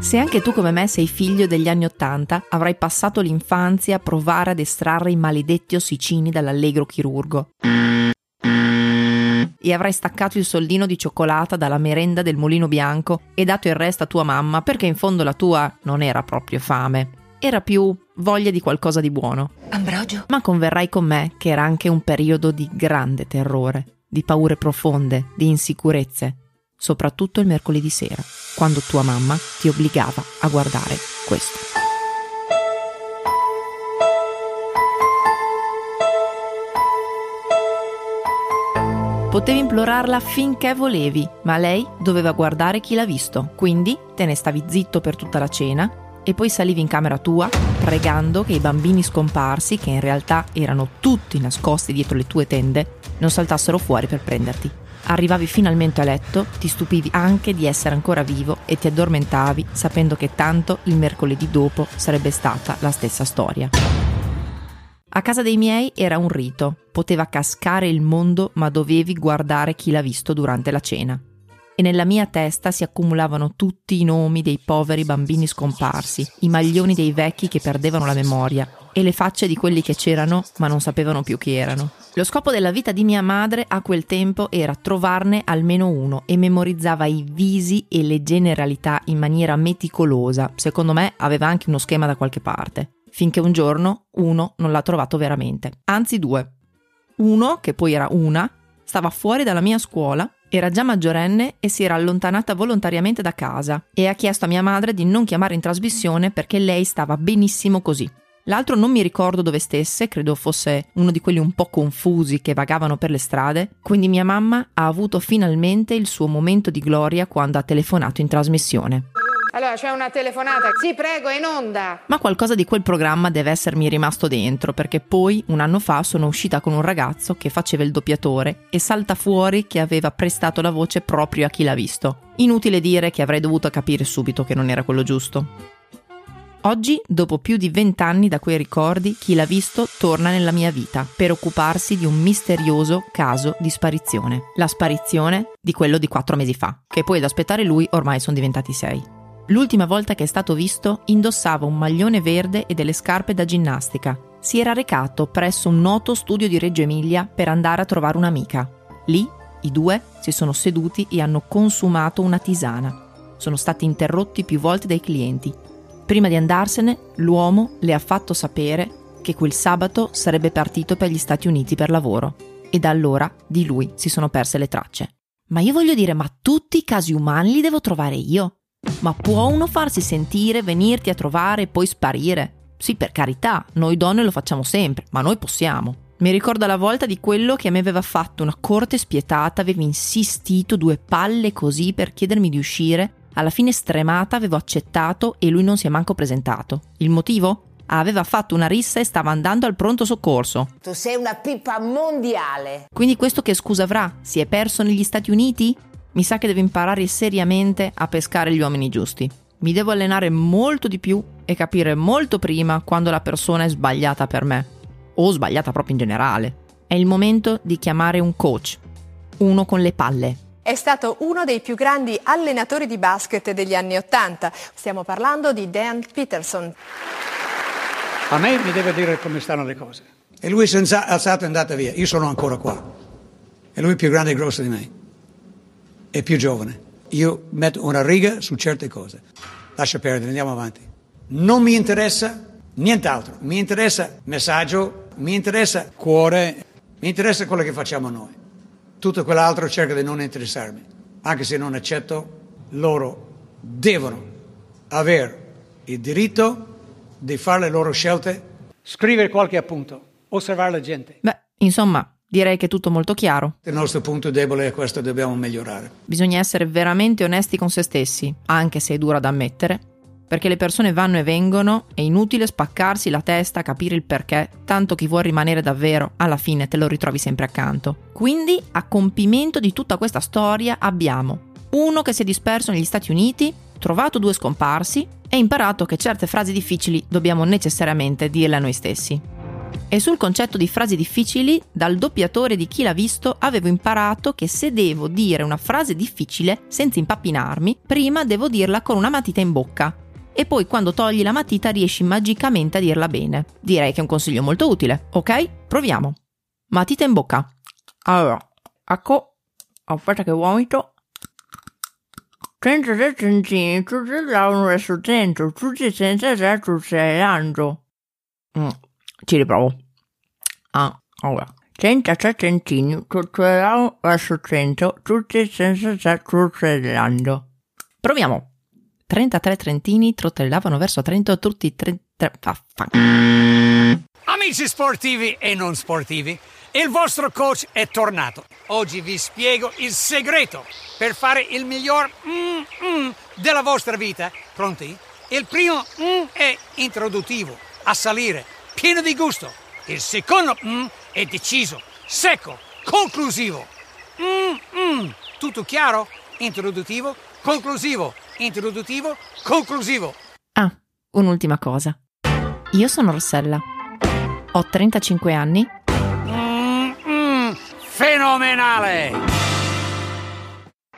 Se anche tu come me sei figlio degli anni Ottanta, avrai passato l'infanzia a provare ad estrarre i maledetti ossicini dall'allegro chirurgo. E avrai staccato il soldino di cioccolata dalla merenda del mulino bianco e dato il resto a tua mamma perché in fondo la tua non era proprio fame, era più voglia di qualcosa di buono. Ambrogio? Ma converrai con me che era anche un periodo di grande terrore, di paure profonde, di insicurezze, soprattutto il mercoledì sera, quando tua mamma ti obbligava a guardare questo. Potevi implorarla finché volevi, ma lei doveva guardare chi l'ha visto, quindi te ne stavi zitto per tutta la cena e poi salivi in camera tua pregando che i bambini scomparsi, che in realtà erano tutti nascosti dietro le tue tende, non saltassero fuori per prenderti. Arrivavi finalmente a letto, ti stupivi anche di essere ancora vivo e ti addormentavi sapendo che tanto il mercoledì dopo sarebbe stata la stessa storia. A casa dei miei era un rito, poteva cascare il mondo ma dovevi guardare chi l'ha visto durante la cena. E nella mia testa si accumulavano tutti i nomi dei poveri bambini scomparsi, i maglioni dei vecchi che perdevano la memoria e le facce di quelli che c'erano ma non sapevano più chi erano. Lo scopo della vita di mia madre a quel tempo era trovarne almeno uno e memorizzava i visi e le generalità in maniera meticolosa. Secondo me aveva anche uno schema da qualche parte. Finché un giorno uno non l'ha trovato veramente. Anzi due. Uno, che poi era una, stava fuori dalla mia scuola, era già maggiorenne e si era allontanata volontariamente da casa e ha chiesto a mia madre di non chiamare in trasmissione perché lei stava benissimo così. L'altro non mi ricordo dove stesse, credo fosse uno di quelli un po' confusi che vagavano per le strade, quindi mia mamma ha avuto finalmente il suo momento di gloria quando ha telefonato in trasmissione. Allora c'è una telefonata. Sì, prego, è in onda. Ma qualcosa di quel programma deve essermi rimasto dentro, perché poi un anno fa sono uscita con un ragazzo che faceva il doppiatore e salta fuori che aveva prestato la voce proprio a chi l'ha visto. Inutile dire che avrei dovuto capire subito che non era quello giusto. Oggi, dopo più di vent'anni da quei ricordi, chi l'ha visto torna nella mia vita per occuparsi di un misterioso caso di sparizione. La sparizione di quello di quattro mesi fa, che poi ad aspettare lui ormai sono diventati sei. L'ultima volta che è stato visto indossava un maglione verde e delle scarpe da ginnastica. Si era recato presso un noto studio di Reggio Emilia per andare a trovare un'amica. Lì i due si sono seduti e hanno consumato una tisana. Sono stati interrotti più volte dai clienti Prima di andarsene, l'uomo le ha fatto sapere che quel sabato sarebbe partito per gli Stati Uniti per lavoro e da allora di lui si sono perse le tracce. Ma io voglio dire, ma tutti i casi umani li devo trovare io? Ma può uno farsi sentire, venirti a trovare e poi sparire? Sì, per carità, noi donne lo facciamo sempre, ma noi possiamo. Mi ricordo la volta di quello che mi aveva fatto una corte spietata, aveva insistito due palle così per chiedermi di uscire alla fine stremata avevo accettato e lui non si è manco presentato. Il motivo? Aveva fatto una rissa e stava andando al pronto soccorso. Tu sei una pipa mondiale. Quindi questo che scusa avrà? Si è perso negli Stati Uniti? Mi sa che devo imparare seriamente a pescare gli uomini giusti. Mi devo allenare molto di più e capire molto prima quando la persona è sbagliata per me. O sbagliata proprio in generale. È il momento di chiamare un coach. Uno con le palle è stato uno dei più grandi allenatori di basket degli anni Ottanta. Stiamo parlando di Dan Peterson. A me mi deve dire come stanno le cose. E lui si è alzato e è andato via. Io sono ancora qua. E lui è più grande e grosso di me. È più giovane. Io metto una riga su certe cose. Lascia perdere, andiamo avanti. Non mi interessa nient'altro. Mi interessa messaggio, mi interessa cuore, mi interessa quello che facciamo noi. Tutto quell'altro cerca di non interessarmi, anche se non accetto, loro devono avere il diritto di fare le loro scelte. Scrivere qualche appunto, osservare la gente. Beh, insomma, direi che è tutto molto chiaro. Il nostro punto debole è questo, dobbiamo migliorare. Bisogna essere veramente onesti con se stessi, anche se è dura da ammettere, perché le persone vanno e vengono, è inutile spaccarsi la testa a capire il perché, tanto chi vuole rimanere davvero, alla fine te lo ritrovi sempre accanto. Quindi, a compimento di tutta questa storia, abbiamo uno che si è disperso negli Stati Uniti, trovato due scomparsi e imparato che certe frasi difficili dobbiamo necessariamente dirle a noi stessi. E sul concetto di frasi difficili, dal doppiatore di Chi l'ha visto avevo imparato che se devo dire una frase difficile senza impappinarmi, prima devo dirla con una matita in bocca. E poi quando togli la matita riesci magicamente a dirla bene. Direi che è un consiglio molto utile, ok? Proviamo. Matita in bocca. Allora, ecco, aspetta che vomito. 33 centini, tutti lavorano verso dentro, tutti senza certo cerando. Mm, ci riprovo. Ah, allora. 33 centini, tutti lavorano verso dentro, tutti senza certo cerando. Proviamo. 33 trentini trottellavano verso Trento tutti i 33... Amici sportivi e non sportivi, il vostro coach è tornato. Oggi vi spiego il segreto per fare il miglior mm, mm della vostra vita. Pronti? Il primo mm è introduttivo, a salire, pieno di gusto. Il secondo mm è deciso, secco, conclusivo. Mm, mm. Tutto chiaro? Introduttivo, conclusivo, introduttivo, conclusivo. Ah, un'ultima cosa. Io sono Rossella. Ho 35 anni. Mm-mm, fenomenale!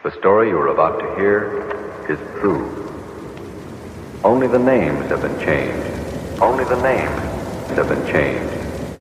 The story you are about to hear is true. Only the names have been changed. Only the names have been changed.